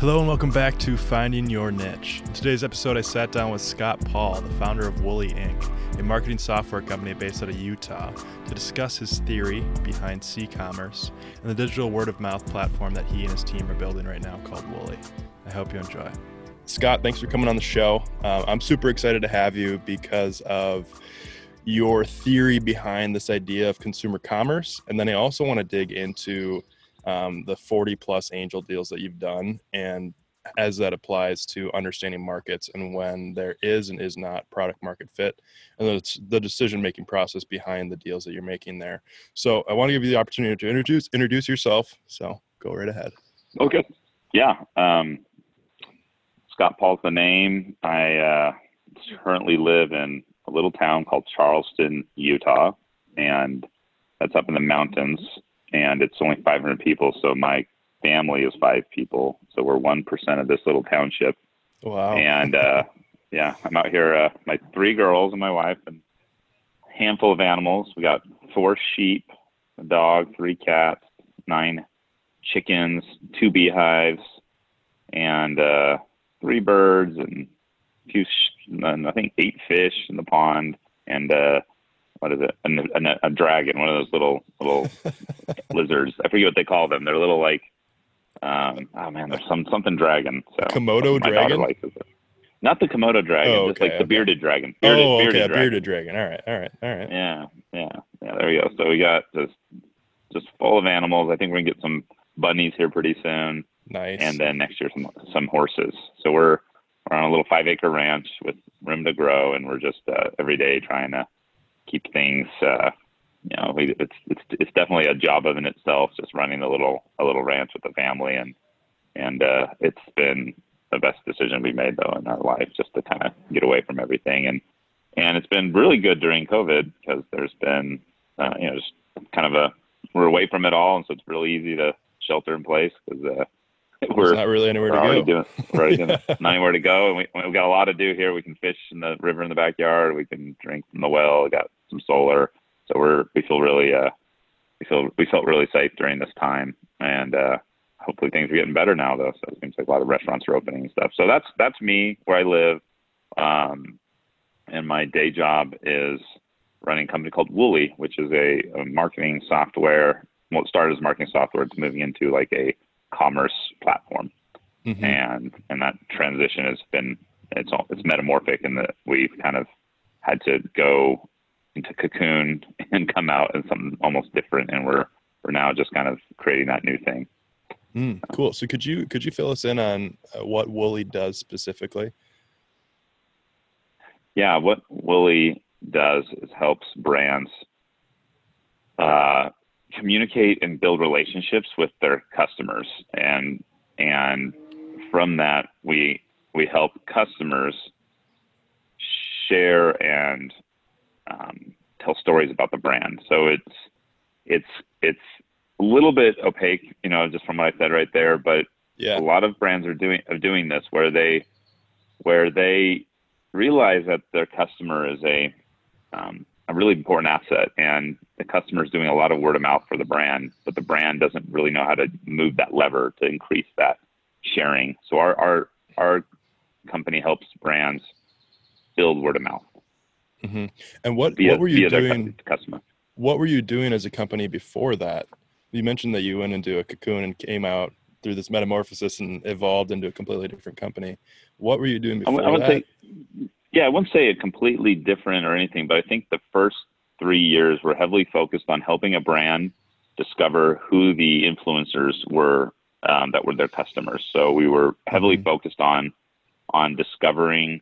Hello and welcome back to Finding Your Niche. In today's episode, I sat down with Scott Paul, the founder of Woolly Inc., a marketing software company based out of Utah, to discuss his theory behind c-commerce and the digital word-of-mouth platform that he and his team are building right now called Woolly. I hope you enjoy. Scott, thanks for coming on the show. Um, I'm super excited to have you because of your theory behind this idea of consumer commerce, and then I also want to dig into um, the 40 plus angel deals that you've done and as that applies to understanding markets and when there is and is not product market fit and it's the decision making process behind the deals that you're making there. So i want to give you the opportunity to introduce introduce yourself so go right ahead. Okay. Yeah um, scott paul's the name. I uh, currently live in a little town called charleston utah and that's up in the mountains and it's only 500 people. So my family is five people. So we're 1% of this little township. Wow. And, uh, yeah, I'm out here, uh, my three girls and my wife and a handful of animals. We got four sheep, a dog, three cats, nine chickens, two beehives, and, uh, three birds and a few, sh- and I think eight fish in the pond and, uh, what is it? A, a, a dragon, one of those little little lizards. I forget what they call them. They're little like, um, oh man, there's some something dragon. So Komodo dragon. it. Not the Komodo dragon, oh, okay, just like okay. the bearded dragon. Bearded, oh, okay, bearded bearded dragon. All right, all right, all right. Yeah, yeah, yeah. There we go. So we got just just full of animals. I think we're gonna get some bunnies here pretty soon. Nice. And then next year some some horses. So we're we're on a little five acre ranch with room to grow, and we're just uh, every day trying to keep things. Uh, you know, it's it's it's definitely a job of in itself, just running a little a little ranch with the family, and and uh, it's been the best decision we made though in our life, just to kind of get away from everything, and and it's been really good during COVID because there's been uh, you know just kind of a we're away from it all, and so it's really easy to shelter in place because uh, we're not really anywhere to go. Doing, we're doing, not anywhere to go, and we we got a lot to do here. We can fish in the river in the backyard. We can drink from the well. We got some solar, so we're we feel really uh we feel we felt really safe during this time, and uh, hopefully things are getting better now though. So it seems like a lot of restaurants are opening and stuff. So that's that's me where I live, um, and my day job is running a company called Woolly, which is a, a marketing software. Well, it started as marketing software. It's moving into like a commerce platform, mm-hmm. and and that transition has been it's all it's metamorphic in that we've kind of had to go into cocoon and come out as something almost different, and we're we're now just kind of creating that new thing. Mm, cool. So could you could you fill us in on uh, what Woolly does specifically? Yeah, what Woolly does is helps brands uh, communicate and build relationships with their customers and and from that we we help customers share and um, tell stories about the brand. So it's it's it's a little bit opaque you know just from what i said right there but yeah. a lot of brands are doing are doing this where they where they realize that their customer is a um, a really important asset and the customer is doing a lot of word of mouth for the brand but the brand doesn't really know how to move that lever to increase that sharing. So our our our company helps brands build word of mouth mm-hmm. and what via, what were you doing customer what were you doing as a company before that you mentioned that you went into a cocoon and came out through this metamorphosis and evolved into a completely different company what were you doing before I, I would that? say yeah, I wouldn't say a completely different or anything, but I think the first three years were heavily focused on helping a brand discover who the influencers were um, that were their customers. So we were heavily mm-hmm. focused on on discovering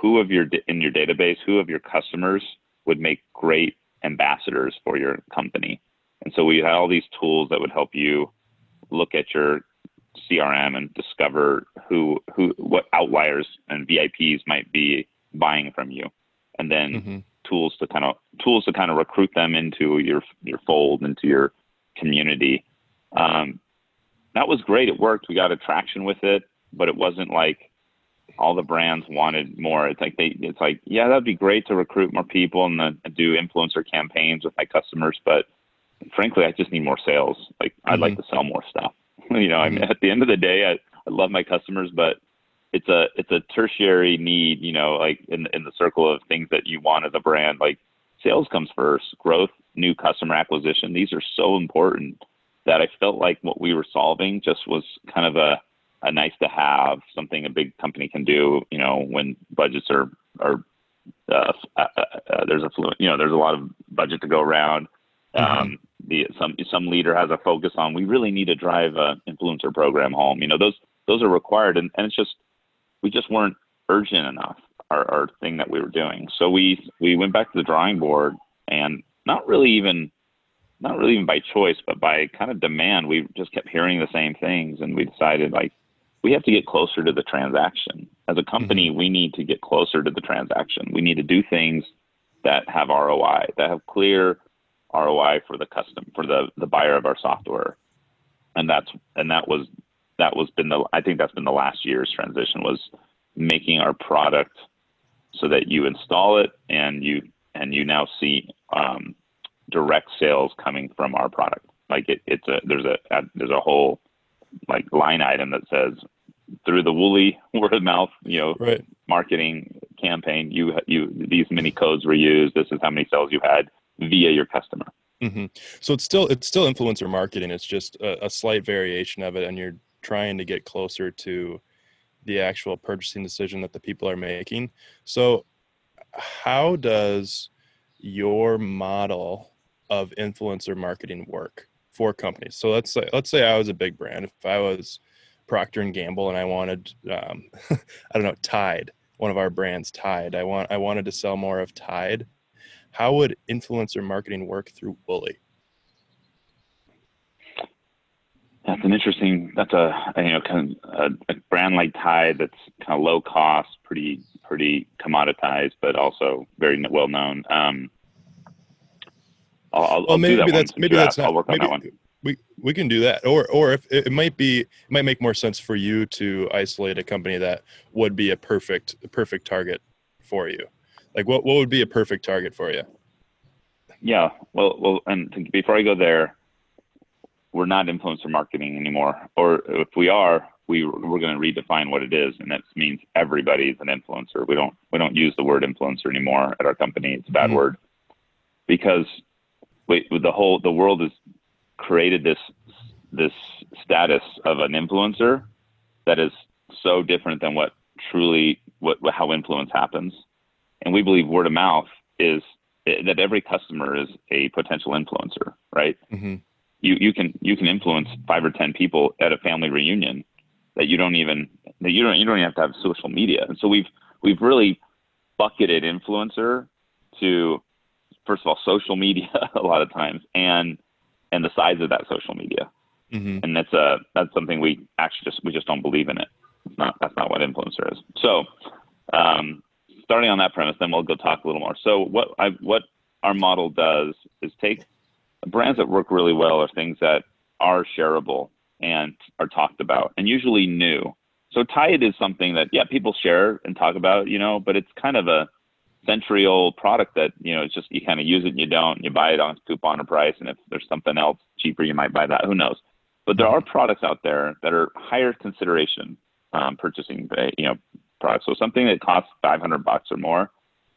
who of your in your database, who of your customers would make great ambassadors for your company. And so we had all these tools that would help you look at your CRM and discover who who what outliers and VIPs might be buying from you, and then mm-hmm. tools to kind of tools to kind of recruit them into your your fold, into your community. Um, that was great. It worked. We got attraction with it, but it wasn't like all the brands wanted more. It's like they, it's like, yeah, that'd be great to recruit more people and, the, and do influencer campaigns with my customers, but frankly, I just need more sales. Like mm-hmm. I'd like mm-hmm. to sell more stuff. you know, mm-hmm. I mean, mm-hmm. at the end of the day, I, I love my customers, but it's a it's a tertiary need, you know, like in in the circle of things that you want as a brand. Like sales comes first, growth, new customer acquisition. These are so important that I felt like what we were solving just was kind of a a nice to have, something a big company can do, you know, when budgets are are uh, uh, uh, there's a you know, there's a lot of budget to go around. Mm-hmm. Um, the some some leader has a focus on. We really need to drive a influencer program home. You know, those those are required, and, and it's just we just weren't urgent enough. Our, our thing that we were doing. So we we went back to the drawing board, and not really even not really even by choice, but by kind of demand. We just kept hearing the same things, and we decided like we have to get closer to the transaction. As a company, mm-hmm. we need to get closer to the transaction. We need to do things that have ROI, that have clear ROI for the custom for the the buyer of our software. And that's and that was that was been the I think that's been the last year's transition was making our product so that you install it and you and you now see um, direct sales coming from our product. Like it, it's a there's a, a there's a whole like line item that says through the Woolly word of mouth, you know, right. marketing campaign, you you these many codes were used. This is how many sales you had via your customer. Mm-hmm. So it's still it's still influencer marketing. It's just a, a, slight variation of it, and you're trying to get closer to the actual purchasing decision that the people are making. So, how does your model of influencer marketing work for companies? So let's say let's say I was a big brand. If I was Procter and Gamble, and I wanted, um, I don't know, Tide, one of our brands, Tide. I want, I wanted to sell more of Tide. How would influencer marketing work through Woolly? That's an interesting. That's a, you know kind of a, a, brand like Tide that's kind of low cost, pretty pretty commoditized, but also very well known. Um, I'll, I'll, well, maybe that that's maybe that's not. I'll work maybe, on that one we we can do that. Or or if it might be it might make more sense for you to isolate a company that would be a perfect perfect target for you. Like what what would be a perfect target for you? Yeah well well and before i go there we're not influencer marketing anymore. Or if we are we we're going to redefine what it is and that means everybody is an influencer. We don't we don't use the word influencer anymore at our company. It's a bad mm-hmm. word. Because we, the whole the world is created this this status of an influencer that is so different than what truly what how influence happens. And we believe word of mouth is that every customer is a potential influencer, right? Mm-hmm. You you can you can influence five or ten people at a family reunion that you don't even that you don't you don't even have to have social media. And so we've we've really bucketed influencer to first of all social media a lot of times and and the size of that social media. Mm-hmm. And that's a that's something we actually just we just don't believe in it. It's not that's not what influencer is. So um, starting on that premise, then we'll go talk a little more. So what I what our model does is take brands that work really well are things that are shareable and are talked about and usually new. So Tide is something that yeah people share and talk about, you know, but it's kind of a century old product that you know it's just you kind of use it and you don't you buy it on coupon or price and if there's something else cheaper you might buy that who knows? But there are products out there that are higher consideration um, purchasing you know products. So something that costs 500 bucks or more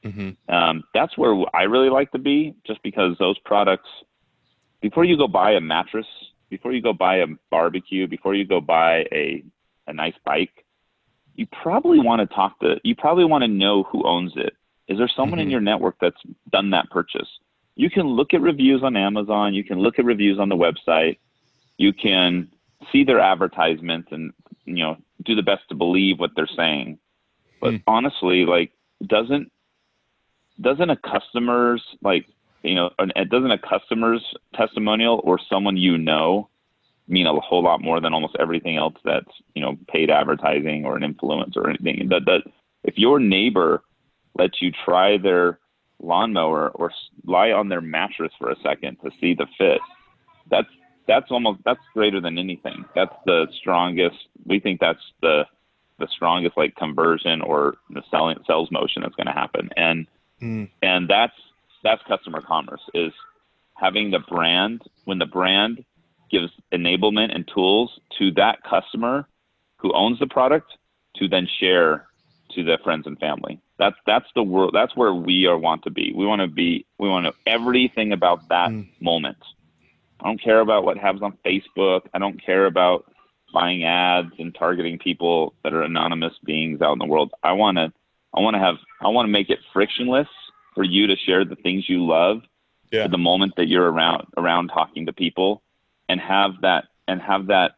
mm-hmm. um, that's where i really like to be just because those products before you go buy a mattress before you go buy a barbecue before you go buy a a nice bike you probably want to talk to you probably want to know who owns it is there someone mm-hmm. in your network that's done that purchase? You can look at reviews on Amazon. You can look at reviews on the website. You can see their advertisements and you know do the best to believe what they're saying. But mm. honestly, like doesn't doesn't a customer's like you know doesn't a customer's testimonial or someone you know mean a whole lot more than almost everything else that's you know paid advertising or an influence or anything that that if your neighbor let you try their lawnmower or lie on their mattress for a second to see the fit. That's that's almost that's greater than anything. That's the strongest. We think that's the the strongest like conversion or the selling sales motion that's going to happen. And mm. and that's that's customer commerce is having the brand when the brand gives enablement and tools to that customer who owns the product to then share to their friends and family. That's that's the world. That's where we are want to be. We want to be. We want to know everything about that mm. moment. I don't care about what happens on Facebook. I don't care about buying ads and targeting people that are anonymous beings out in the world. I want to. I want to have. I want to make it frictionless for you to share the things you love yeah. the moment that you're around around talking to people, and have that and have that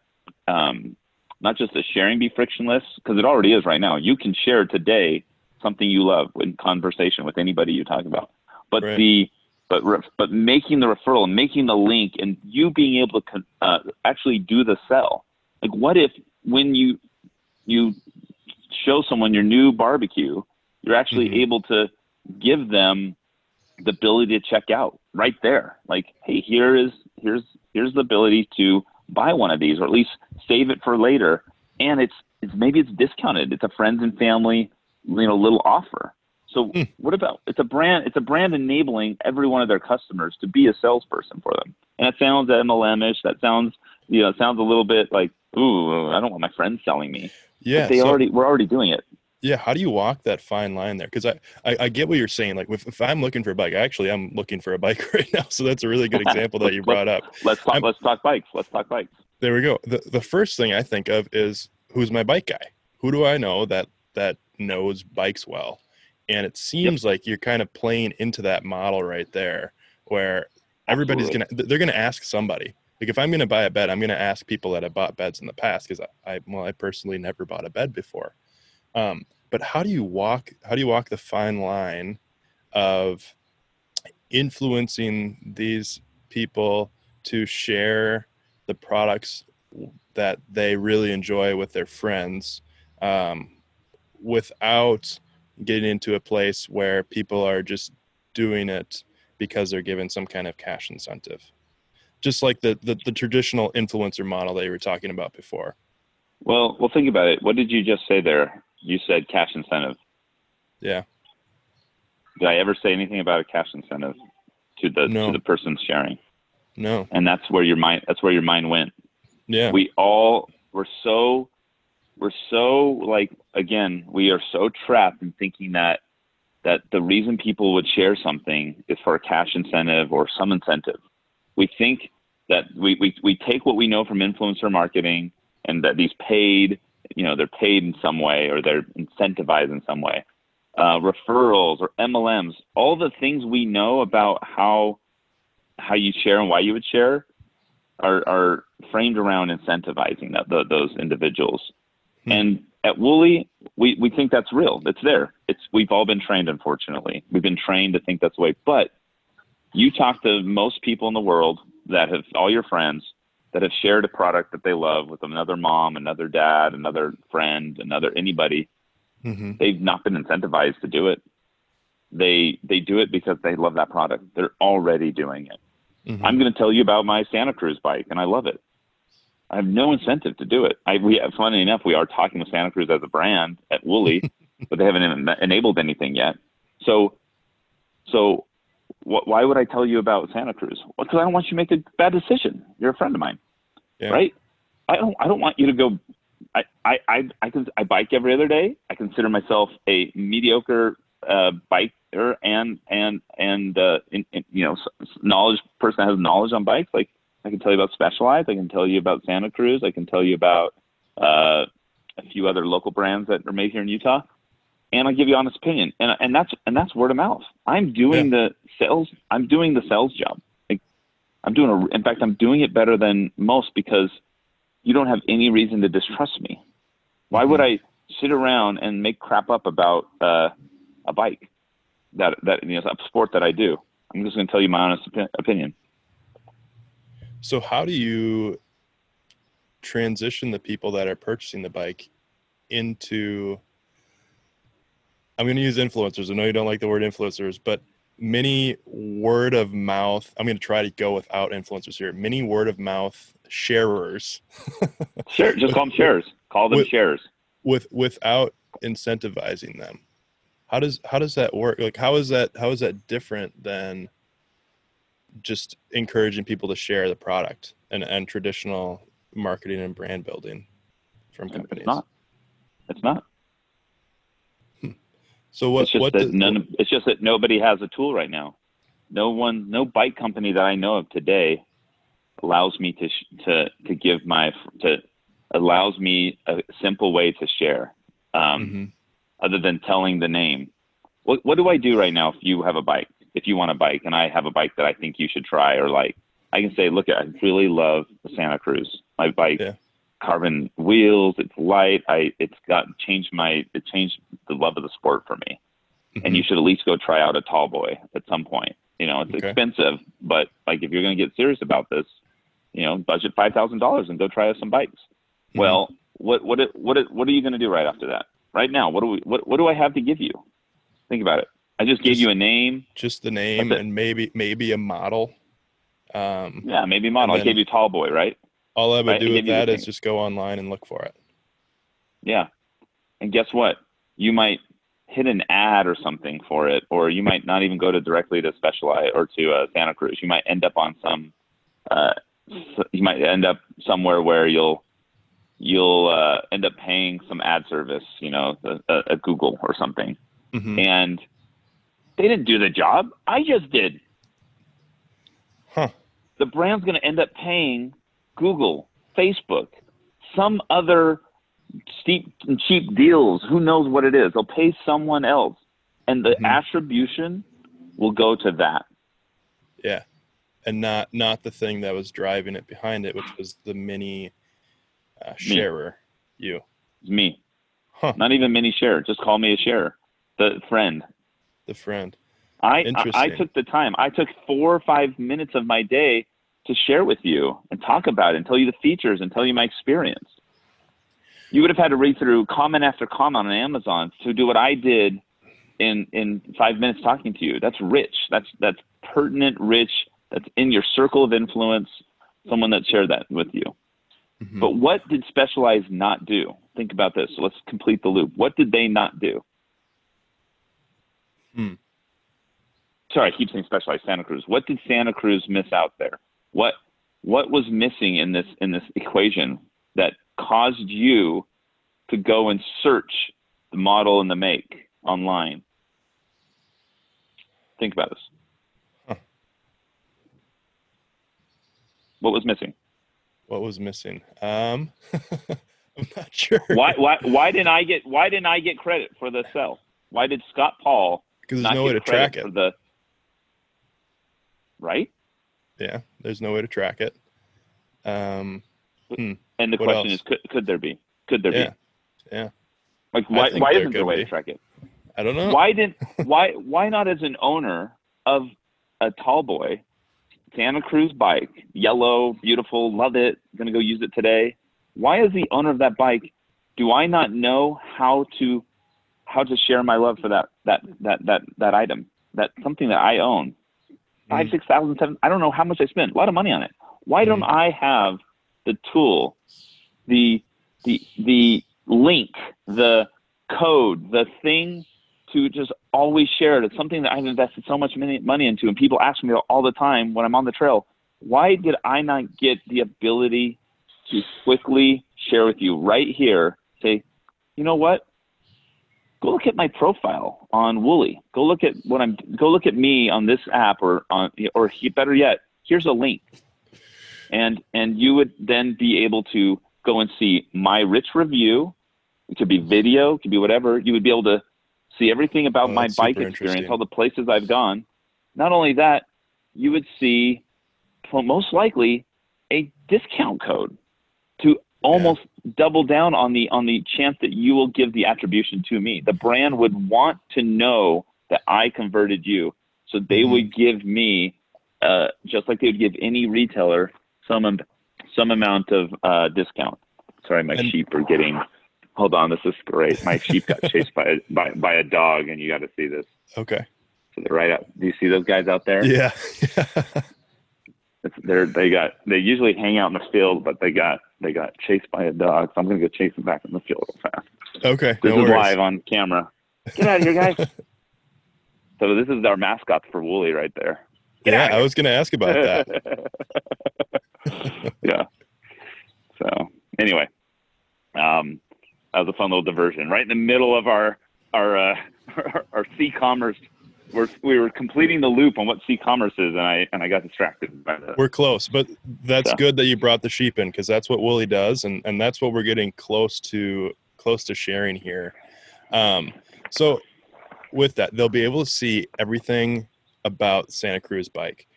um, not just the sharing be frictionless because it already is right now. You can share today something you love in conversation with anybody you talk about, but right. the but re- but making the referral and making the link and you being able to con- uh, actually do the sell. Like, what if when you you show someone your new barbecue, you're actually mm-hmm. able to give them the ability to check out right there. Like, hey, here is here's here's the ability to buy one of these or at least save it for later. And it's, it's maybe it's discounted. It's a friends and family, you know, little offer. So mm. what about it's a brand it's a brand enabling every one of their customers to be a salesperson for them. And it sounds MLM-ish. That sounds you know, it sounds a little bit like, ooh, I don't want my friends selling me. Yeah. But they so, already we're already doing it yeah how do you walk that fine line there because I, I, I get what you're saying like if, if i'm looking for a bike actually i'm looking for a bike right now so that's a really good example that you brought up let's talk I'm, let's talk bikes let's talk bikes there we go the, the first thing i think of is who's my bike guy who do i know that that knows bikes well and it seems yep. like you're kind of playing into that model right there where everybody's gonna they're gonna ask somebody like if i'm gonna buy a bed i'm gonna ask people that have bought beds in the past because I, I well i personally never bought a bed before um, but how do you walk? How do you walk the fine line of influencing these people to share the products that they really enjoy with their friends, um, without getting into a place where people are just doing it because they're given some kind of cash incentive? Just like the, the, the traditional influencer model that you were talking about before. Well, well, think about it. What did you just say there? you said cash incentive. Yeah. Did I ever say anything about a cash incentive to the no. to the person sharing? No. And that's where your mind that's where your mind went. Yeah. We all we're so we're so like again, we are so trapped in thinking that that the reason people would share something is for a cash incentive or some incentive. We think that we, we, we take what we know from influencer marketing and that these paid you know they're paid in some way or they're incentivized in some way. Uh, referrals or MLMs, all the things we know about how how you share and why you would share are, are framed around incentivizing that, the, those individuals. Hmm. And at Woolly, we, we think that's real. It's there. It's we've all been trained, unfortunately. We've been trained to think that's the way. But you talk to most people in the world that have all your friends that have shared a product that they love with another mom, another dad, another friend, another anybody, mm-hmm. they've not been incentivized to do it. They they do it because they love that product. They're already doing it. Mm-hmm. I'm going to tell you about my Santa Cruz bike, and I love it. I have no incentive to do it. I we funny enough, we are talking with Santa Cruz as a brand at Woolly, but they haven't en- enabled anything yet. So so why would I tell you about Santa Cruz? Well, because I don't want you to make a bad decision. You're a friend of mine, yeah. right? I don't. I don't want you to go. I, I, I, I, can, I bike every other day. I consider myself a mediocre uh, biker and and and uh, in, in, you know knowledge person that has knowledge on bikes. Like I can tell you about Specialized. I can tell you about Santa Cruz. I can tell you about uh, a few other local brands that are made here in Utah and I'll give you honest opinion. And and that's and that's word of mouth. I'm doing yeah. the sales. I'm doing the sales job. Like, I'm doing a. In fact, I'm doing it better than most because you don't have any reason to distrust me. Why mm-hmm. would I sit around and make crap up about uh, a bike that that you know a sport that I do? I'm just going to tell you my honest op- opinion. So how do you transition the people that are purchasing the bike into I'm going to use influencers. I know you don't like the word influencers, but many word of mouth. I'm going to try to go without influencers here. Many word of mouth sharers. sure, just call them sharers. Call them with, sharers. With without incentivizing them. How does how does that work? Like how is that how is that different than just encouraging people to share the product and, and traditional marketing and brand building? from companies. It's not. It's not. So what? it's just what that does- none. It's just that nobody has a tool right now. No one, no bike company that I know of today allows me to to to give my to allows me a simple way to share, um, Mhm. other than telling the name. What what do I do right now if you have a bike? If you want a bike and I have a bike that I think you should try or like, I can say, look, I really love the Santa Cruz. My bike, Yeah. carbon wheels. It's light. I it's got changed my it changed the love of the sport for me and you should at least go try out a Tallboy at some point. You know, it's Okay. expensive, but like if you're going to get serious about this, you know, budget five thousand dollars and go try out some bikes. Mhm. Well, what what it- what it- what are you going to do right after that? Right now, what do we what what do I have to give you? Think about it. I just gave Just- you a name. just the name and maybe maybe a model. Um, Yeah, maybe model. I gave you Tallboy, right? all I would Right, do with that is just go online and look for it. Yeah. And guess what? You might hit an ad or something for it, or you might not even go to directly to Specialized or to uh, Santa Cruz. You might end up on some. Uh, you might end up somewhere where you'll you'll uh, end up paying some ad service, you know, a, a, Google or something, Mhm. and they didn't do the job. I just did. Huh. The brand's going to end up paying Google, Facebook, some other steep and cheap deals. Who knows what it is? They'll pay someone else, and the Mhm. attribution will go to that. Yeah, and not not the thing that was driving it behind it, which was the mini uh, sharer. You, me, huh? not even mini share. Just call me a sharer, the friend. The friend. I, I took the time. I took four or five minutes of my day to share with you and talk about it and tell you the features and tell you my experience. You would have had to read through comment after comment on Amazon to do what I did in in five minutes talking to you. That's rich. That's that's pertinent, rich. That's in your circle of influence. Someone that shared that with you. Mhm. But what did Specialized not do? Think about this. Let's complete the loop. What did they not do? Hmm. Sorry, I keep saying Specialized Santa Cruz. What did Santa Cruz miss out there? What what was missing in this in this equation that caused you to go and search the model and the make online? Think about this. Huh. What was missing? What was missing? Um, I'm not sure. why why why didn't I get why didn't I get credit for the sell? Why did Scott Paul Because there's no way to track it. the right? Yeah, there's no way to track it. Um, And the question else? is, could, could there be? Could there yeah, be? yeah. Like why why there isn't there a way be. to track it? I don't know. Why didn't why why not as an owner of a Tallboy Santa Cruz bike, yellow, beautiful, love it, gonna go use it today. Why as the owner of that bike do I not know how to how to share my love for that that that that that item? That's something that I own. Five, Mhm. six thousand, seven I don't know how much I spent. A lot of money on it. Why don't Mhm. I have the tool, the the the link, the code, the thing to just always share it. It's something that I've invested so much money, money into, and people ask me all the time when I'm on the trail, why did I not get the ability to quickly share with you right here? Say, you know what? Go look at my profile on Woolly. Go look at what I'm. Go look at me on this app, or on, or he- better yet, here's a link, and and you would then be able to go and see my rich review. It could be video, it could be whatever. You would be able to see everything about Oh, my bike experience, all the places I've gone. Not only that, you would see, well, most likely, a discount code to almost double down on the on the chance that you will give the attribution to me. The brand would want to know that I converted you, so they Mhm. would give me, uh, just like they would give any retailer, some some amount of uh, discount. Sorry, my And- sheep are getting. Hold on, this is great. My sheep got chased by a, by by a dog, and you got to see this. Okay. So they're right out. Do you see those guys out there? Yeah. It's, they're they got they usually hang out in the field, but they got they got chased by a dog. So I'm gonna go chase them back in the field real fast. okay. This no is worries. live on camera. Get out of here, guys. so this is our mascot for Wooly right there. Get yeah, I was going to ask about that. yeah. So anyway, Um, that was a fun little diversion, right in the middle of our our uh, our, our c-commerce. We're, we were completing the loop on what c-commerce is, and I and I got distracted by the. We're close, but that's So- good that you brought the sheep in because that's what Wooly does, and and that's what we're getting close to close to sharing here. Um, so with that, they'll be able to see everything about Santa Cruz bike,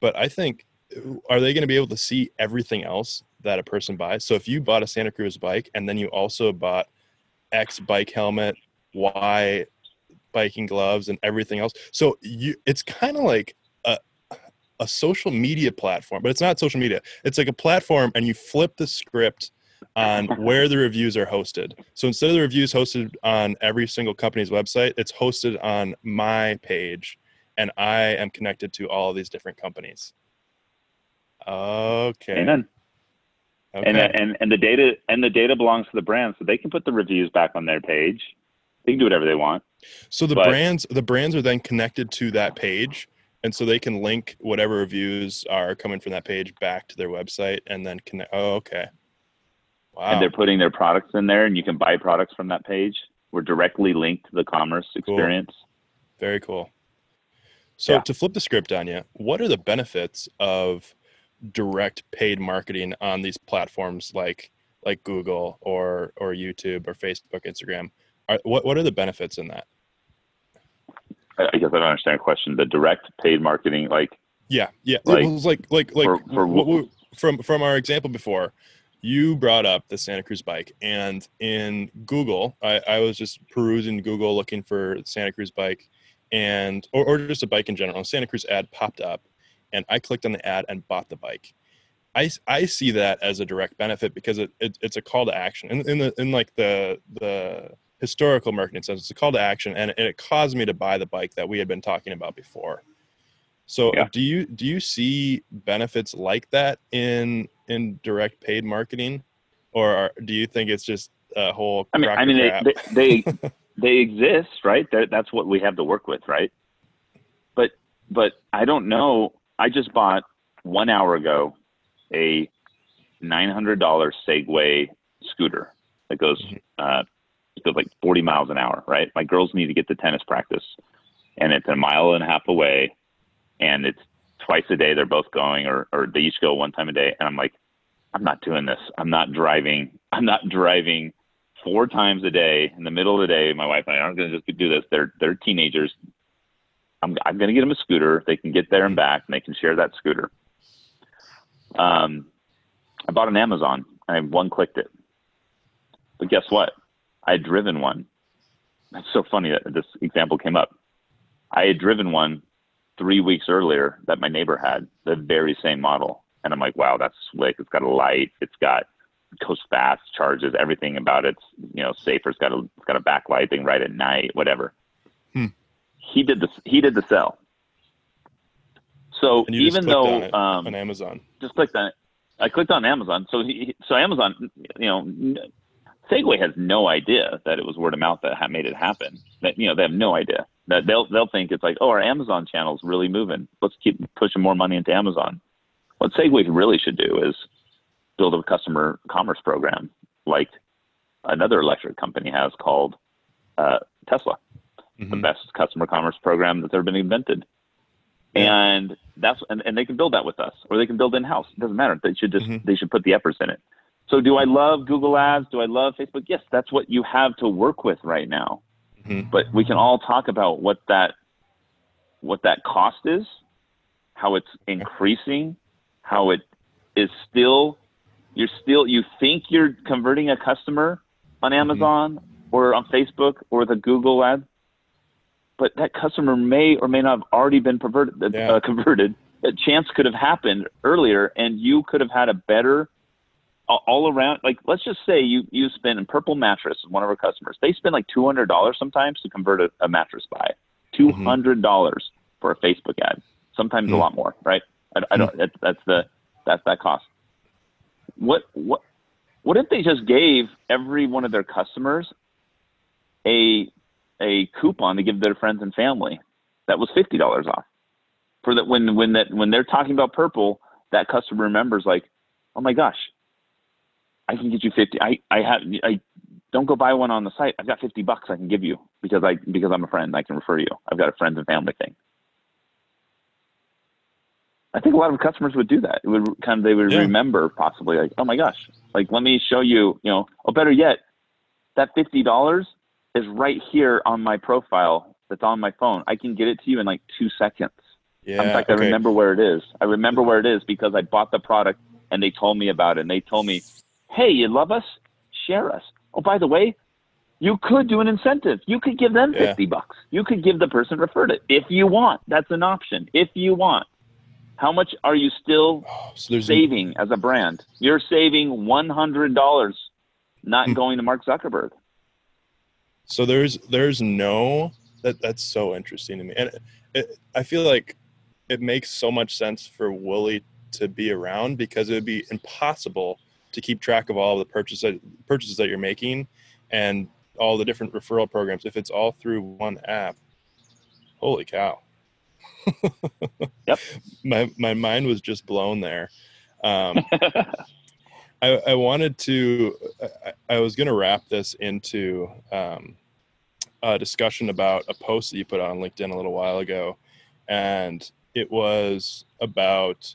but I think are they going to be able to see everything else that a person buys? So if you bought a Santa Cruz bike and then you also bought X bike helmet, Y biking gloves, and everything else, so you it's kind of like a a social media platform, but it's not social media. It's like a platform, and you flip the script on where the reviews are hosted. So instead of the reviews hosted on every single company's website, it's hosted on my page, and I am connected to all these different companies. Okay. Amen. okay. And, and and the data and the data belongs to the brand, so they can put the reviews back on their page. They can do whatever they want. so the but- brands the brands are then connected to that page and so they can link whatever reviews are coming from that page back to their website and then connect oh okay wow And they're putting their products in there, and you can buy products from that page. We're directly linked to the commerce experience. Very cool. So Yeah. to flip the script on you, what are the benefits of direct paid marketing on these platforms like like Google or or YouTube or Facebook, Instagram? Are, what what are the benefits in that? I guess I don't understand the question. The direct paid marketing, like Yeah, yeah. Like, it was like like like for- for what wh- we- from from our example before. You brought up the Santa Cruz bike, and in Google, I, I was just perusing Google looking for Santa Cruz bike, and or, or just a bike in general. Santa Cruz ad popped up, and I clicked on the ad and bought the bike. I, I see that as a direct benefit because it, it it's a call to action in, in the in like the the historical marketing sense. It's a call to action, and, and it caused me to buy the bike that we had been talking about before. So Yeah. do you do you see benefits like that in in direct paid marketing, or are, do you think it's just a whole? I mean, I mean, they, they they they exist, right? That that's what we have to work with, right? But but I don't know. I just bought one hour ago a nine hundred dollar Segway scooter that goes Mhm. uh, goes like forty miles an hour, right? My girls need to get to tennis practice, and it's a mile and a half away, and it's twice a day they're both going, or or they each go one time a day, and I'm like, I'm not doing this. I'm not driving. I'm not driving four times a day in the middle of the day. My wife and I aren't going to just do this. They're they're teenagers. I'm I'm going to get them a scooter. They can get there and back, and they can share that scooter. Um, I bought an Amazon. I one clicked it, but guess what? I had driven one. That's so funny that this example came up. I had driven one three weeks earlier that my neighbor had the very same model, and I'm like, wow, that's slick. It's got a light. It's got goes fast, charges everything about it's you know safer. It's got a it's got a backlight thing right at night, whatever. Hmm. He did the he did the sell. So And you just even on though it um, on Amazon. just clicked on it, I clicked on Amazon. So he, so Amazon, you know, Segway has no idea that it was word of mouth that ha- made it happen. That you know they have no idea that they'll they'll think it's like oh our Amazon channel's really moving. Let's keep pushing more money into Amazon. What Segway really should do is build a customer commerce program like another electric company has called uh, Tesla the Mhm. best customer commerce program that's ever been invented. And that's and, and they can build that with us, or they can build in house. It doesn't matter. They should just Mhm. they should put the efforts in it. So do I love Google Ads? Do I love Facebook? Yes, that's what you have to work with right now. Mhm. But we can all talk about what that what that cost is, how it's increasing, how it is still you're still you think you're converting a customer on Amazon or on Facebook or the Google ad, but that customer may or may not have already been perverted, uh, converted. A chance could have happened earlier, and you could have had a better all around. Like let's just say you you spend in Purple Mattress, one of our customers. They spend like two hundred dollars sometimes to convert a, a mattress buy. Two hundred dollars for a Facebook ad. Sometimes a Mhm. lot more, right? I, I don't. That's, that's the that's that cost. What what what if they just gave every one of their customers a a coupon to give their friends and family that was fifty dollars off for that when when that when they're talking about purple that customer remembers like oh my gosh I can get you 50. I, I have, I don't go buy one on the site. I've got 50 bucks I can give you because I, because I'm a friend. I can refer you. I've got a friends and family thing. I think a lot of customers would do that. It would kind of, they would Yeah. remember possibly like, oh my gosh, like, let me show you, you know, or better yet, that $50 is right here on my profile that's on my phone. I can get it to you in like two seconds. Yeah. in fact, I remember where it is. I remember where it is because I bought the product and they told me about it. And they told me, hey, you love us? Share us. Oh, by the way, you could do an incentive. You could give them Yeah. 50 bucks. You could give the person referred it if you want. That's an option. If you want. How much are you still Oh, saving as a brand? You're saving $100 not Hmm. going to Mark Zuckerberg. so there's there's no that that's so interesting to me and it, it, i feel like it makes so much sense for Wooly to be around because it would be impossible to keep track of all the purchases purchases that you're making and all the different referral programs. If it's all through one app holy cow. Yep. my my mind was just blown there. Um I, I wanted to I, I was going to wrap this into um, a discussion about a post that you put on linkedin a little while ago and it was about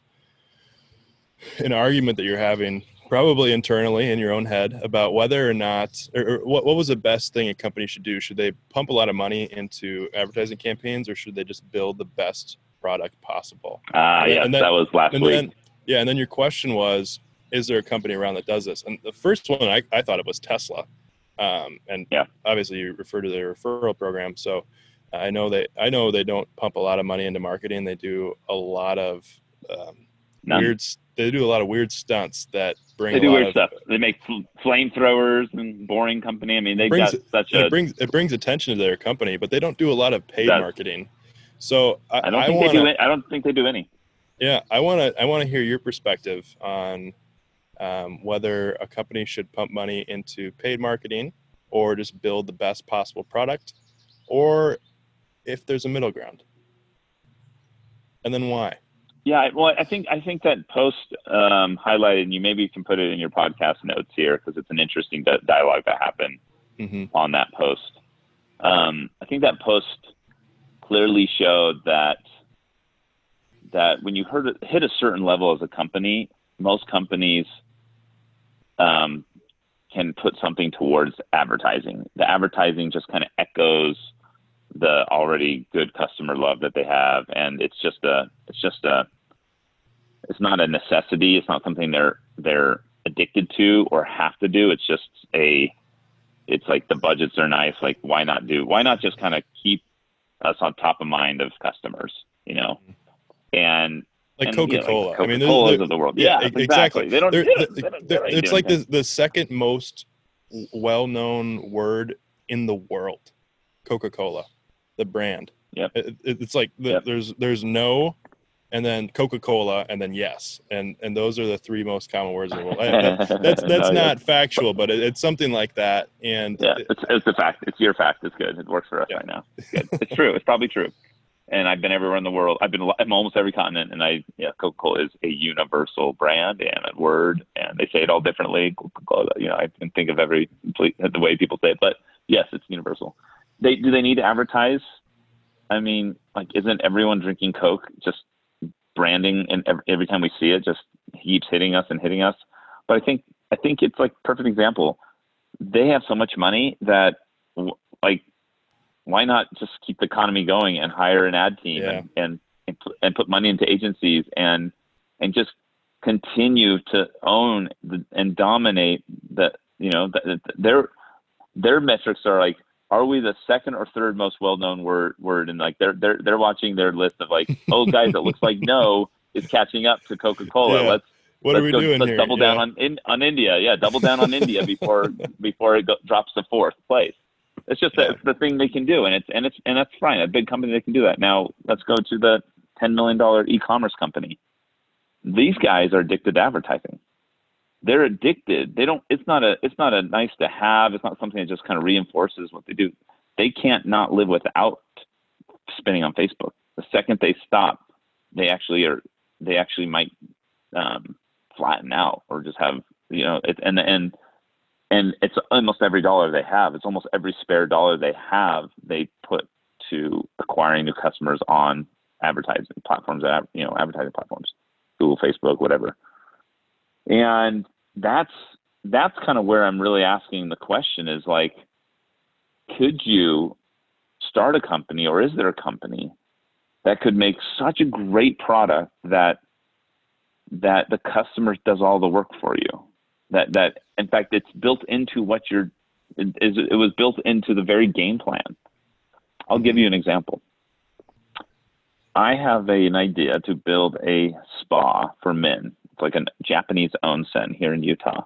an argument that you're having probably internally in your own head about whether or not or, or what, what was the best thing a company should do? Should they pump a lot of money into advertising campaigns or should they just build the best product possible? Ah, yes, then- that was last and week. then yeah and then your question was is there a company around that does this? And the first one i, I thought it was tesla. Um, and Yeah. obviously you refer to their referral program so i know they i know they don't pump a lot of money into marketing. They do a lot of um, None. weird they do a lot of weird stunts that bring They a do weird of, stuff. They make fl- flamethrowers and boring company. I mean, they've brings- got such a. it brings it brings attention to their company but they don't do a lot of paid marketing so i, I don't I think wanna, they do. It, I don't think they do any. Yeah, I want to. I want to hear your perspective on um, whether a company should pump money into paid marketing or just build the best possible product, or if there's a middle ground, and then why. Yeah, well, I think I think that post um, highlighted, and you maybe can put it in your podcast notes here because it's an interesting di- dialogue that happened hmm on that post. Um, I think that post clearly showed that that when you heard it, hit a certain level as a company, most companies um, can put something towards advertising. The advertising just kind of echoes the already good customer love that they have, and it's just a it's just a it's not a necessity. It's not something they're they're addicted to or have to do. It's just a it's like the budgets are nice. Like why not do? Why not just kind of keep us on top of mind of customers? You know, mm-hmm. and Like and, know, Coca Cola. like I mean, Coca-Colas of the world. yeah, Yeah, exactly. exactly. They don't. They're- They don't, they're- they don't, they're- it's like the the second most well-known word in the world, Coca Cola, the brand. Yeah. It, it- it's like the, Yep. there's there's no, and then Coca Cola, and then yes, and and those are the three most common words in the world. That- that's that's No, yeah. not factual, but it, it's something like that. And Yeah, it's, it's a fact. It's your fact. It's good. It works for us Yeah. right now. It's. It's true. It's probably true. And I've been everywhere in the world. I've been in almost every continent, and I yeah, Coca Cola is a universal brand and a word, and they say it all differently. Coca-Cola, you know, I can think of every the way people say it, but yes, it's universal. They do they need to advertise? I mean, like, isn't everyone drinking Coke? Just branding, and every, time we see it, just keeps hitting us and hitting us. But I think I think it's like perfect example. They have so much money that like why not just keep the economy going and hire an ad team Yeah. and, and and put money into agencies and and just continue to own the, and dominate the you know the, the, their their metrics are like are we the second or third most well-known word word and like they're they're they're watching their list of like oh guys it looks like no is catching up to coca-cola Yeah. let's what let's are we go, doing let's here? double down Yeah. on in, on India. Yeah, double down on India before before it go, drops to fourth place. It's just Yeah. that it's the thing they can do, and it's and it's and that's fine. A big company they can do that. Now let's go to the ten million dollar e-commerce company. These guys are addicted to advertising. They're addicted. They don't. It's not a. It's not a nice to have. It's not something that just kind of reinforces what they do. They can't not live without spending on Facebook. The second they stop, they actually are. They actually might um, flatten out or just have you know, it, and and and it's almost every dollar they have. It's almost every spare dollar they have. They put to acquiring new customers on advertising platforms, you know, advertising platforms, Google, Facebook, whatever. And that's that's kind of where I'm really asking the question is like, could you start a company or is there a company that could make such a great product that that the customer does all the work for you? That that in fact it's built into what you're it, it was built into the very game plan. I'll give you an example. I have a, an idea to build a spa for men it's like a japanese onsen here in utah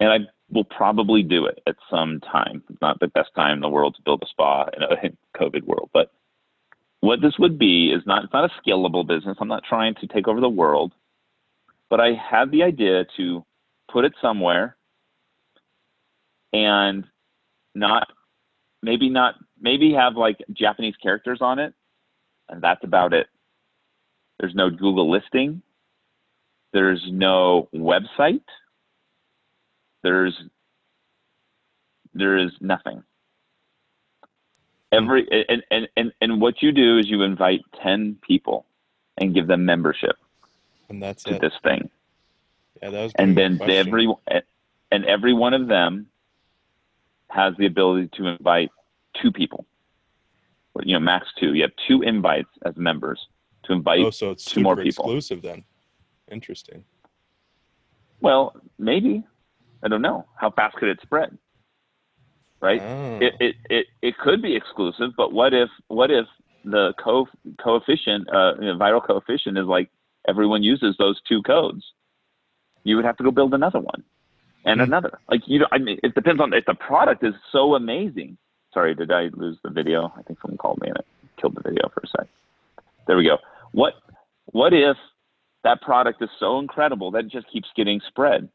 and i will probably do it at some time it's not the best time in the world to build a spa in a covid world but what this would be is not it's not a scalable business i'm not trying to take over the world but i have the idea to put it somewhere and not maybe not maybe have like Japanese characters on it and that's about it. There's no Google listing. There's no website. There's there is nothing. Every hmm. and, and, and, and what you do is you invite 10 people and give them membership and that's to it. this thing. Yeah, that was and then every and every one of them has the ability to invite two people. You know, max two. You have two invites as members to invite. oh, so it's two more people. exclusive then. Interesting. Well, maybe. I don't know. How fast could it spread? Right. Oh. It, it it it could be exclusive, but what if what if the co coefficient, uh, you know, viral coefficient is like everyone uses those two codes? You would have to go build another one and Hmm. another. Like you, know, I mean, it depends on if the product is so amazing. Sorry, did I lose the video? I think someone called me and it killed the video for a sec. There we go. What what if that product is so incredible that it just keeps getting spread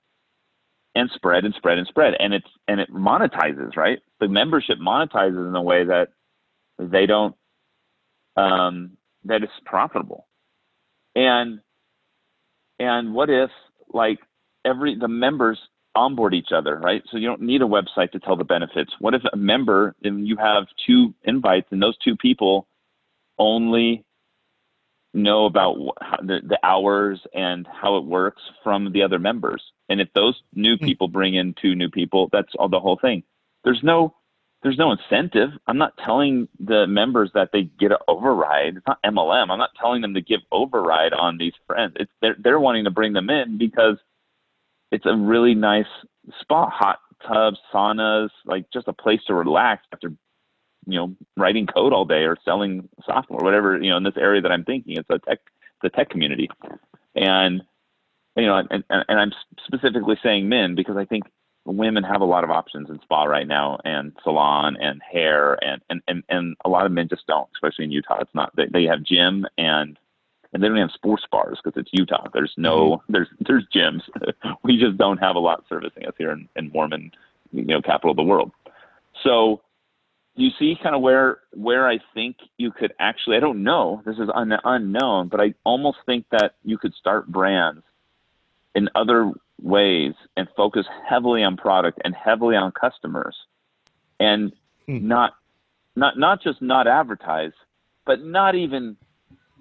and spread and spread and spread and it's and it monetizes, right? The membership monetizes in a way that they don't um, that is profitable. And and what if like every the members onboard each other, right? So you don't need a website to tell the benefits. What if a member and you have two invites and those two people only know about wh- the, the hours and how it works from the other members. And if those new Hmm. people bring in two new people, that's all the whole thing. There's no there's no incentive. I'm not telling the members that they get an override. It's not MLM. I'm not telling them to give override on these friends. It's they're they're wanting to bring them in because it's a really nice spa, hot tubs, saunas, like just a place to relax after you know writing code all day or selling software, whatever you know. In this area that I'm thinking, it's a tech the tech community, and you know, and, and, and I'm specifically saying men because I think women have a lot of options in spa right now and salon and hair and and and, and a lot of men just don't especially in utah. It's not they, they have gym and and they don't have sports bars because it's utah. There's no mm-hmm. there's there's gyms. We just don't have a lot servicing us here in, in mormon you know capital of the world. So you see kind of where where i think you could actually i don't know this is un, unknown but i almost think that you could start brands in other ways and focus heavily on product and heavily on customers and Hmm. not not not just not advertise but not even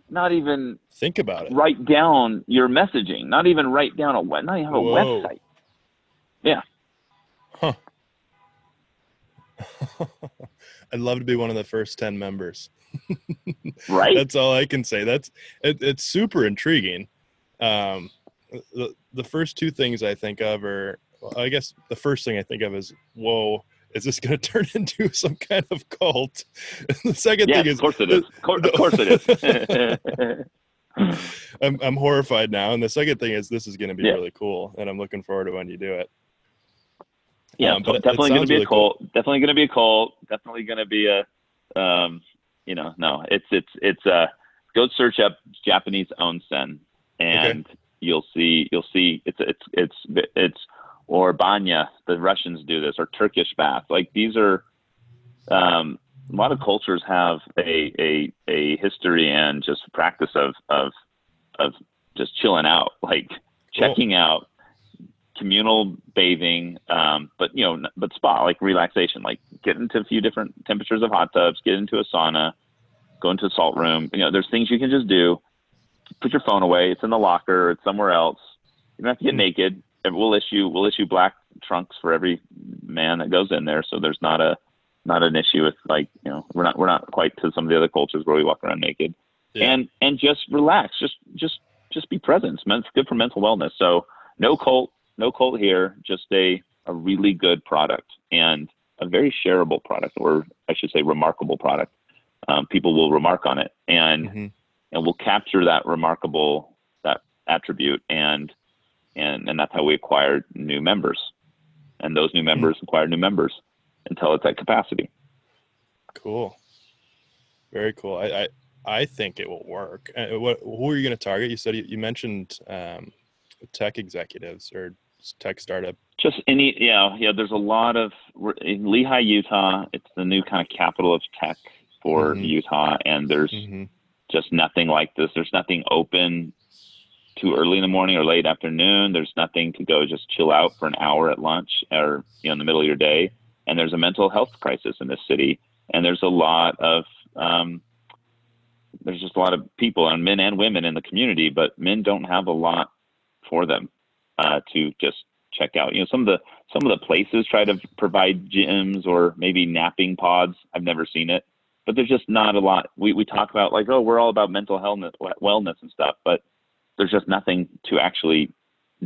not even Think about it. write down your messaging not even write down a web not even have a website Huh. I'd love to be one of the first 10 members. right That's all I can say. That's it, it's super intriguing. Um, the, the first two things I think of are, well, I guess the first thing I think of is, whoa, is this going to turn into some kind of cult? the second yeah thing of is, course it is of course, of course it is I'm, I'm horrified now. And the second thing is, this is going to be Yeah. really cool. And I'm looking forward to when you do it. Yeah, Um, but it- it definitely going to be really a cool. cult. Definitely going to be a cult. Definitely going to be a, um, you know, no, it's it's it's uh, go search up Japanese onsen, and you'll see you'll see it's it's it's it's or banya. The Russians do this, or Turkish bath. Like these are, um, a lot of cultures have a a a history and just practice of of of just chilling out, like Cool. checking out communal bathing, um, but you know, but spa like relaxation, like get into a few different temperatures of hot tubs, get into a sauna, go into a salt room. You know, there's things you can just do. Put your phone away. It's in the locker. It's somewhere else. You don't have to get mm-hmm. naked. And we'll issue we'll issue black trunks for every man that goes in there. So there's not a not an issue with like you know we're not we're not quite to some of the other cultures where we walk around naked. Yeah. And and just relax. Just just just be present. It's good for mental wellness. So no cult, no cult here. Just a a really good product and a very shareable product, or I should say, remarkable product. Um, people will remark on it, and mm-hmm. and we'll capture that remarkable that attribute, and and and that's how we acquire new members, and those new members mm-hmm. acquire new members until it's at capacity. Cool. Very cool. I, I I think it will work. Uh, what, who are you going to target? You said you, you mentioned um, tech executives or tech startup. Just any, yeah, yeah. There's a lot of in Lehi, Utah. It's the new kind of capital of tech for mm-hmm. Utah, and there's mm-hmm. just nothing like this. There's nothing open too early in the morning or late afternoon. There's nothing to go just chill out for an hour at lunch or you know in the middle of your day. And there's a mental health crisis in this city, and there's a lot of um, there's just a lot of people and men and women in the community, but men don't have a lot for them uh, to just check out. You know, some of the some of the places try to provide gyms or maybe napping pods. I've never seen it, but there's just not a lot. We we talk about like, oh, we're all about mental health, wellness and stuff, but there's just nothing to actually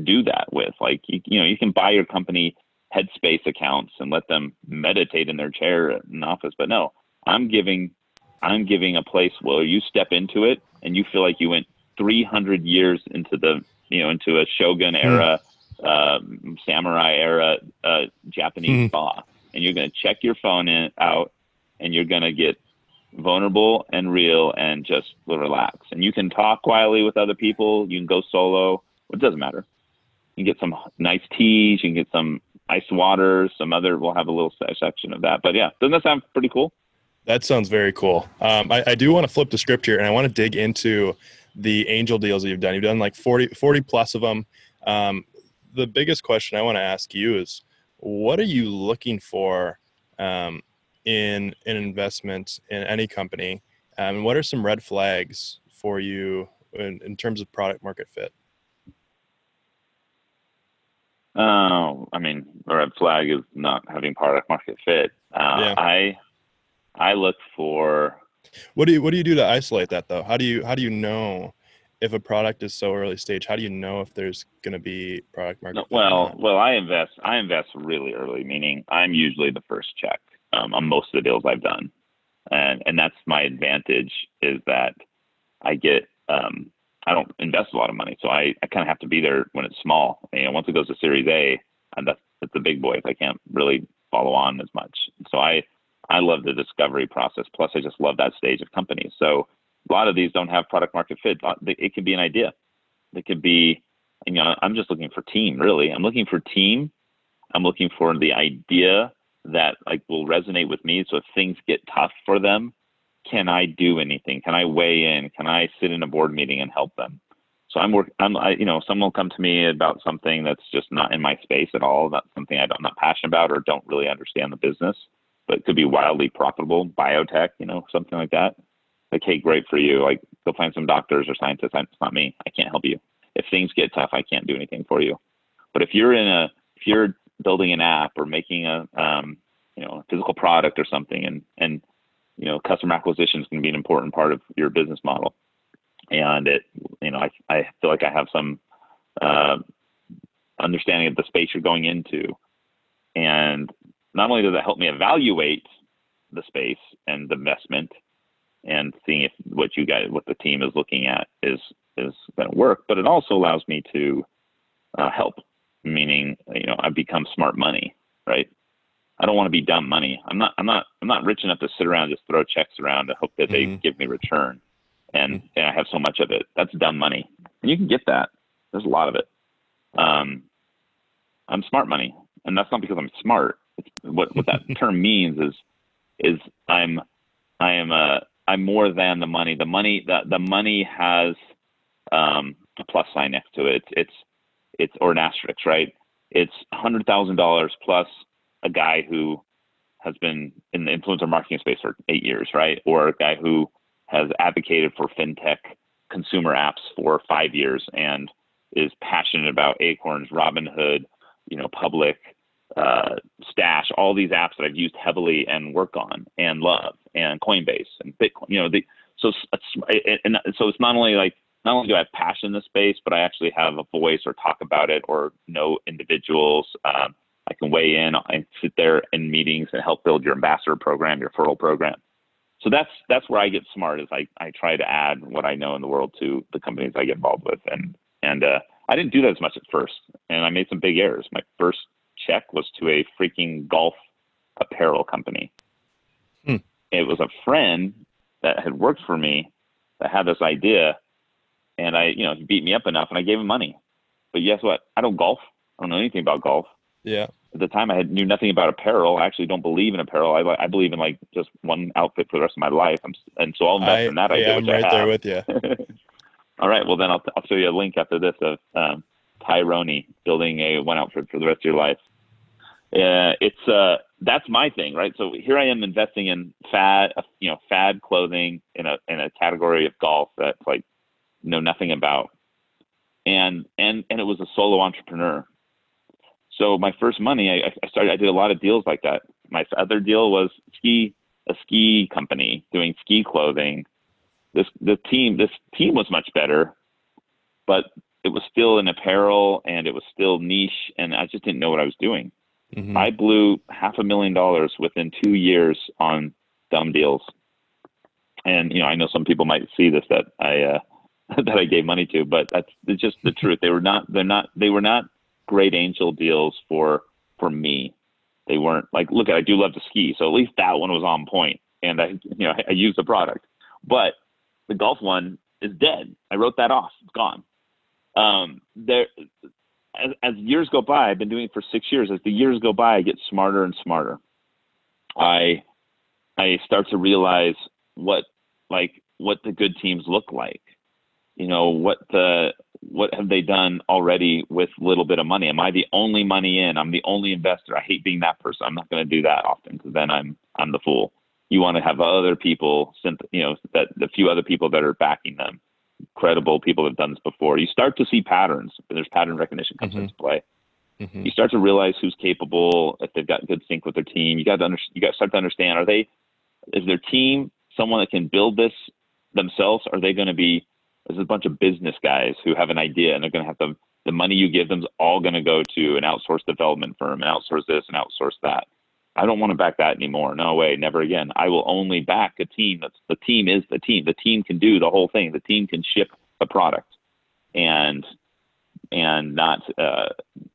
do that with. Like, you, you know, you can buy your company Headspace accounts and let them meditate in their chair in office, but no, I'm giving I'm giving a place where you step into it and you feel like you went 300 years into the, you know, into a shogun hmm. era, mm. uh, samurai era, uh, Japanese mm. spa, and you're going to check your phone in, out, and you're going to get vulnerable and real and just relax. And you can talk quietly with other people. You can go solo. It doesn't matter. You can get some nice teas. You can get some ice water. Some other. We'll have a little section of that. But yeah, doesn't that sound pretty cool? That sounds very cool. Um, I, I, do want to flip the script here and I want to dig into the angel deals that you've done. You've done like 40, 40 plus of them. Um, the biggest question I want to ask you is what are you looking for um, in an investment in any company? Um, and what are some red flags for you in, in terms of product market fit? Uh, I mean, a red flag is not having product market fit. Uh, yeah. I I look for. What do you What do you do to isolate that though? How do you How do you know if a product is so early stage? How do you know if there's going to be product market? No, well, well, I invest. I invest really early, meaning I'm usually the first check um, on most of the deals I've done, and and that's my advantage is that I get. Um, I don't invest a lot of money, so I, I kind of have to be there when it's small. You know, once it goes to Series A, and that's that's the big boys. I can't really follow on as much. So I I love the discovery process. Plus, I just love that stage of companies. So a lot of these don't have product market fit. Uh, it could be an idea. It could be, you know, I'm just looking for team. Really, I'm looking for team. I'm looking for the idea that like will resonate with me. So if things get tough for them, can I do anything? Can I weigh in? Can I sit in a board meeting and help them? So I'm work. I'm I, you know someone will come to me about something that's just not in my space at all. That's something I'm not passionate about or don't really understand the business but could be wildly profitable, biotech, you know, something like that. Like, hey, great for you. Like, go find some doctors or scientists. It's not me. I can't help you. If things get tough, I can't do anything for you. But if you're in a, if you're building an app or making a, um, you know, a physical product or something, and and you know, customer acquisition is going to be an important part of your business model. And it, you know, I I feel like I have some uh, understanding of the space you're going into, and not only does it help me evaluate the space and the investment and seeing if what you guys, what the team is looking at is is going to work, but it also allows me to uh, help. Meaning, you know, i've become smart money, right? I don't want to be dumb money. I'm not. I'm not. I'm not rich enough to sit around and just throw checks around and hope that mm-hmm. they give me return, and, mm-hmm. and I have so much of it. That's dumb money, and you can get that. There's a lot of it. Um, I'm smart money, and that's not because I'm smart what what that term means is is I'm I am a I'm more than the money. The money the the money has um, a plus sign next to it. It's it's, it's or an asterisk, right? it's hundred thousand dollars plus a guy who has been in the influencer marketing space for eight years, right? Or a guy who has advocated for fintech consumer apps for five years and is passionate about Acorns, Robinhood, you know, Public, uh, Stash, all these apps that I've used heavily and work on and love, and Coinbase and Bitcoin. You know, the, so it's, and so it's not only like not only do I have passion in the space, but I actually have a voice or talk about it or know individuals. Um, I can weigh in and sit there in meetings and help build your ambassador program, your referral program. So that's that's where I get smart. Is I, I try to add what I know in the world to the companies I get involved with, and and uh, I didn't do that as much at first, and I made some big errors. My first check was to a freaking golf apparel company. Hmm. It was a friend that had worked for me that had this idea, and I, you know, he beat me up enough, and I gave him money. But guess what? I don't golf. I don't know anything about golf. Yeah. At the time, I had knew nothing about apparel. I actually don't believe in apparel. I, I believe in like just one outfit for the rest of my life. I'm, and so I'll invest I, in that idea. Yeah, I'm right there with you. All right. Well, then I'll, I'll show you a link after this of um, Tyrone building a one outfit for the rest of your life. Uh, it's uh, that's my thing, right? So here I am investing in fad, uh, you know, fad clothing in a in a category of golf that like know nothing about, and and and it was a solo entrepreneur. So my first money, I, I started. I did a lot of deals like that. My other deal was ski, a ski company doing ski clothing. This the team, this team was much better, but it was still in apparel and it was still niche, and I just didn't know what I was doing. Mm-hmm. I blew half a million dollars within two years on dumb deals. And you know, I know some people might see this that I uh, that I gave money to, but that's just the truth. They were not. They're not. They were not great angel deals for for me. They weren't like. Look, I do love to ski, so at least that one was on point, and I you know I, I used the product. But the golf one is dead. I wrote that off. It's gone. Um, there, as, as years go by, I've been doing it for six years. As the years go by, I get smarter and smarter. I I start to realize what like what the good teams look like. You know what the what have they done already with little bit of money? Am I the only money in? I'm the only investor. I hate being that person. I'm not going to do that often because then I'm I'm the fool. You want to have other people, you know, that the few other people that are backing them credible people have done this before. You start to see patterns. There's pattern recognition comes mm-hmm. into play. Mm-hmm. You start to realize who's capable, if they've got good sync with their team. You got to under, you got to start to understand: are they, is their team someone that can build this themselves? Are they going to be? There's a bunch of business guys who have an idea and they're going to have the the money you give them is all going to go to an outsourced development firm and outsource this and outsource that. I don't want to back that anymore. No way, never again. I will only back a team that's the team is the team. The team can do the whole thing. The team can ship a product, and and not uh,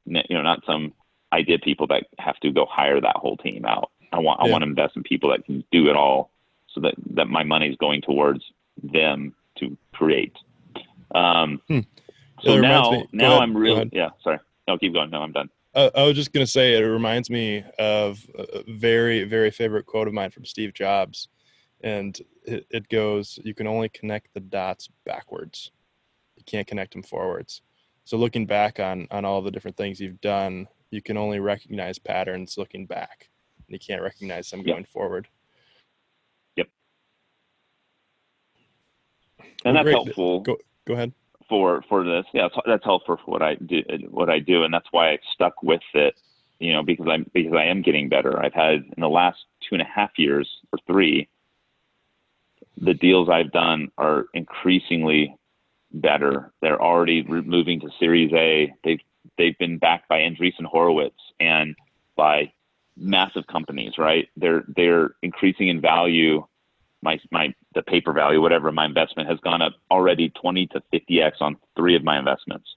you know not some idea people that have to go hire that whole team out. I want yeah. I want to invest in people that can do it all, so that that my money is going towards them to create. Um, hmm. So now now. I'm really yeah sorry no keep going no I'm done. Uh, I was just gonna say it reminds me of a very very favorite quote of mine from Steve Jobs, and it, it goes, "You can only connect the dots backwards. You can't connect them forwards." So looking back on on all the different things you've done, you can only recognize patterns looking back, and you can't recognize them yep. going forward. Yep. And that's great. helpful. Go, go ahead for for this. Yeah, that's helpful for what I do. What I do, and that's why I stuck with it. You know, because I'm because I am getting better. I've had in the last two and a half years or three, the deals I've done are increasingly better. They're already moving to Series A. They've they've been backed by Andreessen Horowitz and by massive companies. Right? They're they're increasing in value my my the paper value, whatever my investment has gone up already 20 to 50x on three of my investments.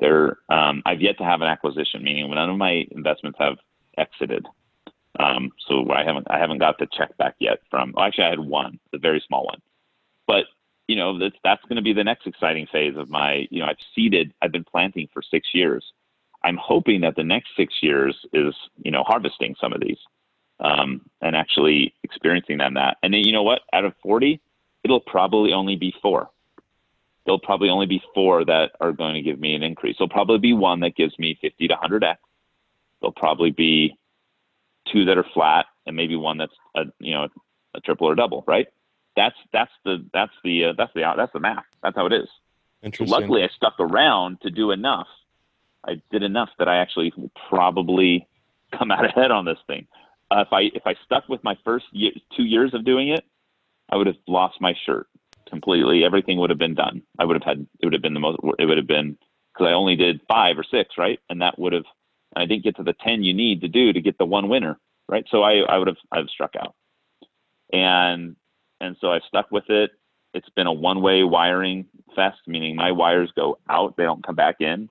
There, um, I've yet to have an acquisition, meaning none of my investments have exited. Um, so I haven't I haven't got the check back yet from. Well, actually, I had one, a very small one, but you know that's that's going to be the next exciting phase of my. You know, I've seeded. I've been planting for six years. I'm hoping that the next six years is you know harvesting some of these um, and actually experiencing them that. And then, you know what? Out of 40, it'll probably only be four. There'll probably only be four that are going to give me an increase. There'll probably be one that gives me 50 to 100x, there'll probably be two that are flat and maybe one that's a you know a triple or double, right? That's that's the that's the uh, that's the that's the math. That's how it is. Interesting. Luckily, I stuck around to do enough. I did enough that I actually probably come out ahead on this thing. Uh, if I if I stuck with my first year, two years of doing it, I would have lost my shirt completely. Everything would have been done. I would have had it would have been the most. It would have been because I only did five or six, right? And that would have. I didn't get to the ten you need to do to get the one winner, right? So I I would have I have struck out, and and so I've stuck with it. It's been a one way wiring fest, meaning my wires go out, they don't come back in.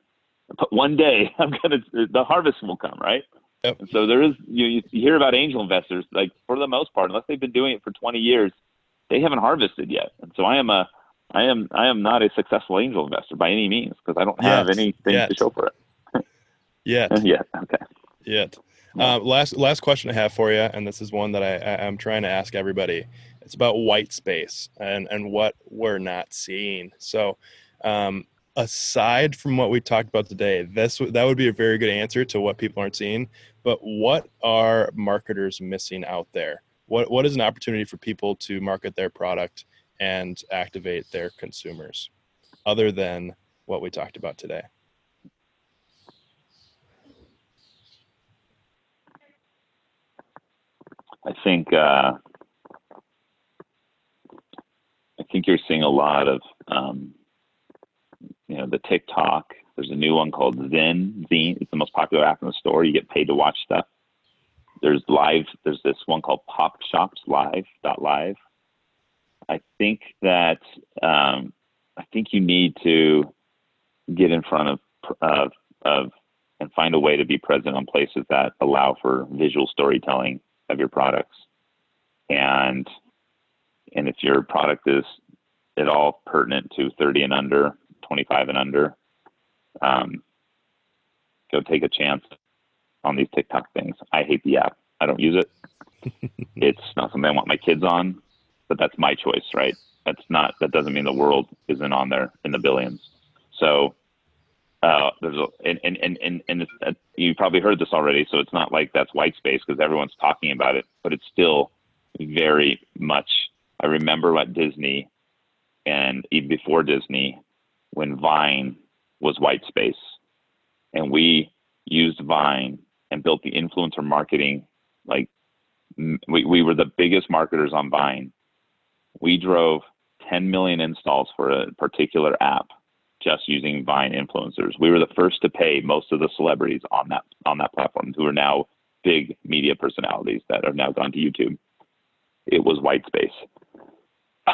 But one day I'm gonna the harvest will come, right? Yep. And so there is you, you hear about angel investors like for the most part, unless they've been doing it for 20 years, they haven't harvested yet. And so I am a I am I am not a successful angel investor by any means because I don't have Yet. anything Yet. to show for it. Yet. yeah. Okay. Yet. Uh, last last question I have for you, and this is one that I, I I'm trying to ask everybody. It's about white space and and what we're not seeing. So, um, aside from what we talked about today, this that would be a very good answer to what people aren't seeing. But what are marketers missing out there? What what is an opportunity for people to market their product and activate their consumers, other than what we talked about today? I think uh, I think you're seeing a lot of um, you know the TikTok. There's a new one called Zen. Zynn. It's the most popular app in the store. You get paid to watch stuff. There's live. There's this one called Pop Shops Live. Live. I think that um, I think you need to get in front of of of and find a way to be present on places that allow for visual storytelling of your products. And and if your product is at all pertinent to 30 and under, 25 and under, um, go take a chance on these TikTok things. I hate the app. I don't use it. it's not something I want my kids on, but that's my choice, right? That's not. That doesn't mean the world isn't on there in the billions. So uh, there's a and and and and, and it's, uh, you probably heard this already, so it's not like that's white space because everyone's talking about it, but it's still very much. I remember at Disney, and even before Disney, when Vine was white space, and we used Vine and built the influencer marketing. Like we we were the biggest marketers on Vine. We drove 10 million installs for a particular app just using Vine influencers. We were the first to pay most of the celebrities on that on that platform who are now big media personalities that have now gone to YouTube. It was white space.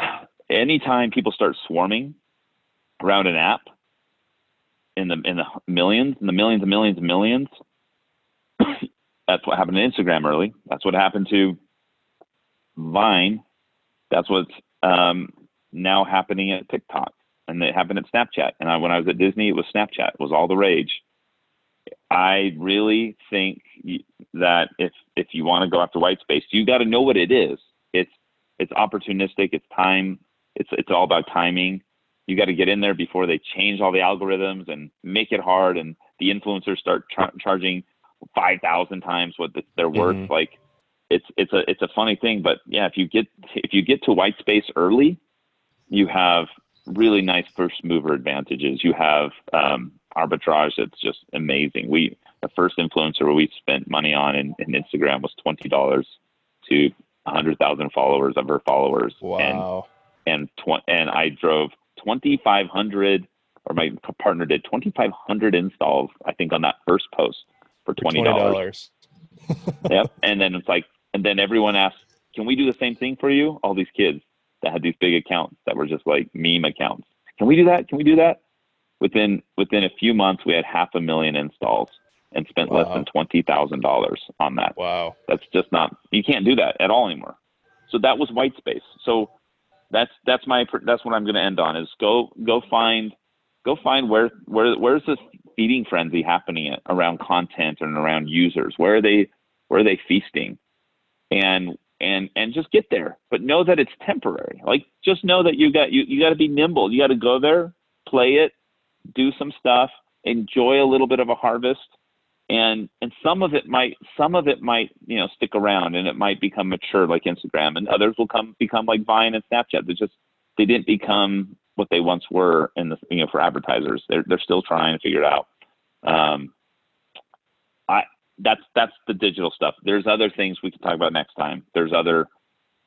Anytime people start swarming around an app in the in the millions, in the millions and millions and millions, that's what happened to Instagram early. That's what happened to Vine. That's what's um, now happening at TikTok and it happened at Snapchat. And I, when I was at Disney, it was Snapchat. It was all the rage. I really think that if if you want to go after white space, you got to know what it is. It's it's opportunistic. It's time. It's it's all about timing. You got to get in there before they change all the algorithms and make it hard, and the influencers start char- charging five thousand times what the, they're worth. Mhm. Like it's it's a it's a funny thing, but yeah, if you get if you get to white space early, you have really nice first mover advantages. You have um, arbitrage that's just amazing. We the first influencer we spent money on in, in Instagram was twenty dollars to hundred thousand followers of her followers, and and tw- and I drove twenty five hundred, or my partner did twenty five hundred installs. I think on that first post for twenty dollars. yep. And then it's like, and then everyone asks, "Can we do the same thing for you?" All these kids that had these big accounts that were just like meme accounts. Can we do that? Can we do that? Within within a few months, we had half a million installs and spent less than twenty thousand dollars on that. Wow. That's just not. You can't do that at all anymore. So that was white space. So that's that's my that's what I'm going to end on is go go find go find where where where's this feeding frenzy happening around content and around users. Where are they where are they feasting? And and and just get there, but know that it's temporary. Like just know that you got you you got to be nimble. You got to go there, play it, do some stuff, enjoy a little bit of a harvest, and and some of it might some of it might you know stick around and it might become mature like Instagram and others will come become like Vine and Snapchat. They just they didn't become what they once were in the you know for advertisers. They're they're still trying to figure it out. Um, I that's that's the digital stuff. There's other things we can talk about next time. There's other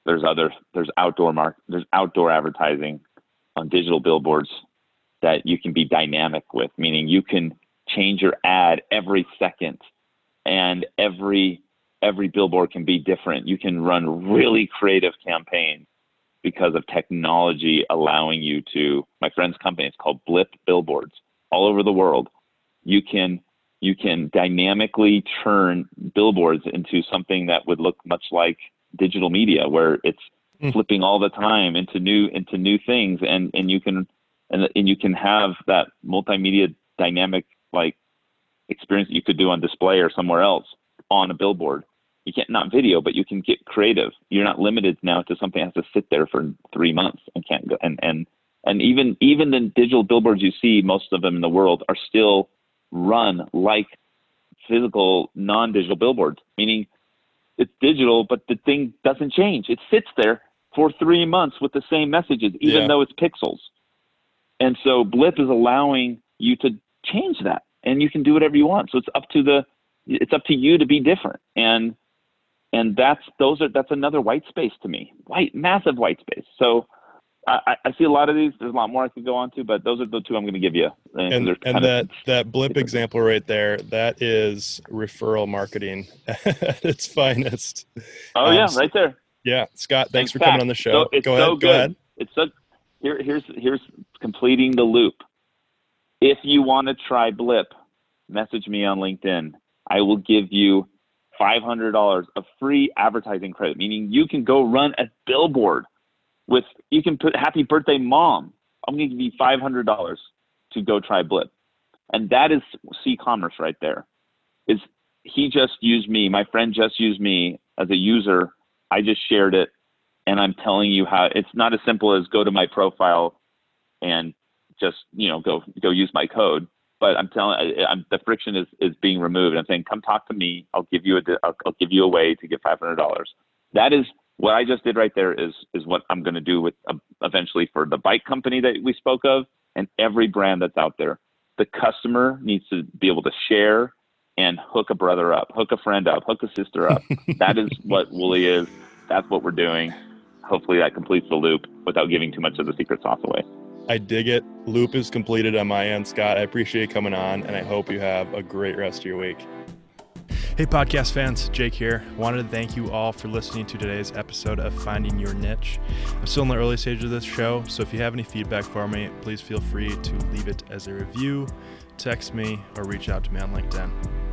there's other there's outdoor mark there's outdoor advertising on digital billboards that you can be dynamic with, meaning you can change your ad every second and every every billboard can be different. You can run really creative campaigns because of technology allowing you to my friend's company it's called Blip Billboards all over the world. You can you can dynamically turn billboards into something that would look much like digital media where it's mm. flipping all the time into new into new things and and you can and, and you can have that multimedia dynamic like experience that you could do on display or somewhere else on a billboard you can't not video but you can get creative you're not limited now to something that has to sit there for three months and can't go and and and even even the digital billboards you see most of them in the world are still run like physical non-digital billboards meaning it's digital, but the thing doesn't change. It sits there for three months with the same messages, even yeah. though it's pixels. And so Blip is allowing you to change that, and you can do whatever you want. So it's up to the it's up to you to be different, and and that's those are that's another white space to me, white massive white space. So I, I, see a lot of these. There's a lot more I could go on to, but those are the two I'm going to give you. And, and, and that that blip example right there, that is referral marketing at its finest. Oh um, yeah, right there. Yeah, Scott, thanks In for fact, coming on the show. So, go ahead. So go ahead. It's so here. Here's here's completing the loop. If you want to try Blip, message me on LinkedIn. I will give you $500 of free advertising credit, meaning you can go run a billboard with you can put happy birthday mom. I'm going to give you $500 to go try Blip. And that is c-commerce right there. Is he just used me, my friend just used me as a user. I just shared it and I'm telling you how it's not as simple as go to my profile and just, you know, go go use my code. But I'm telling, I'm, the friction is, is being removed. I'm saying, come talk to me. I'll give you a, I'll, I'll give you a way to get $500. That is what I just did right there is is what I'm going to do with uh, eventually for the bike company that we spoke of and every brand that's out there. The customer needs to be able to share and hook a brother up, hook a friend up, hook a sister up. that is what Woolly is. That's what we're doing. Hopefully that completes the loop without giving too much of the secret sauce away. I dig it. Loop is completed on my end, Scott. I appreciate you coming on, and I hope you have a great rest of your week. Hey, podcast fans, Jake here. Wanted to thank you all for listening to today's episode of Finding Your Niche. I'm still in the early stage of this show, so if you have any feedback for me, please feel free to leave it as a review, text me, or reach out to me on LinkedIn.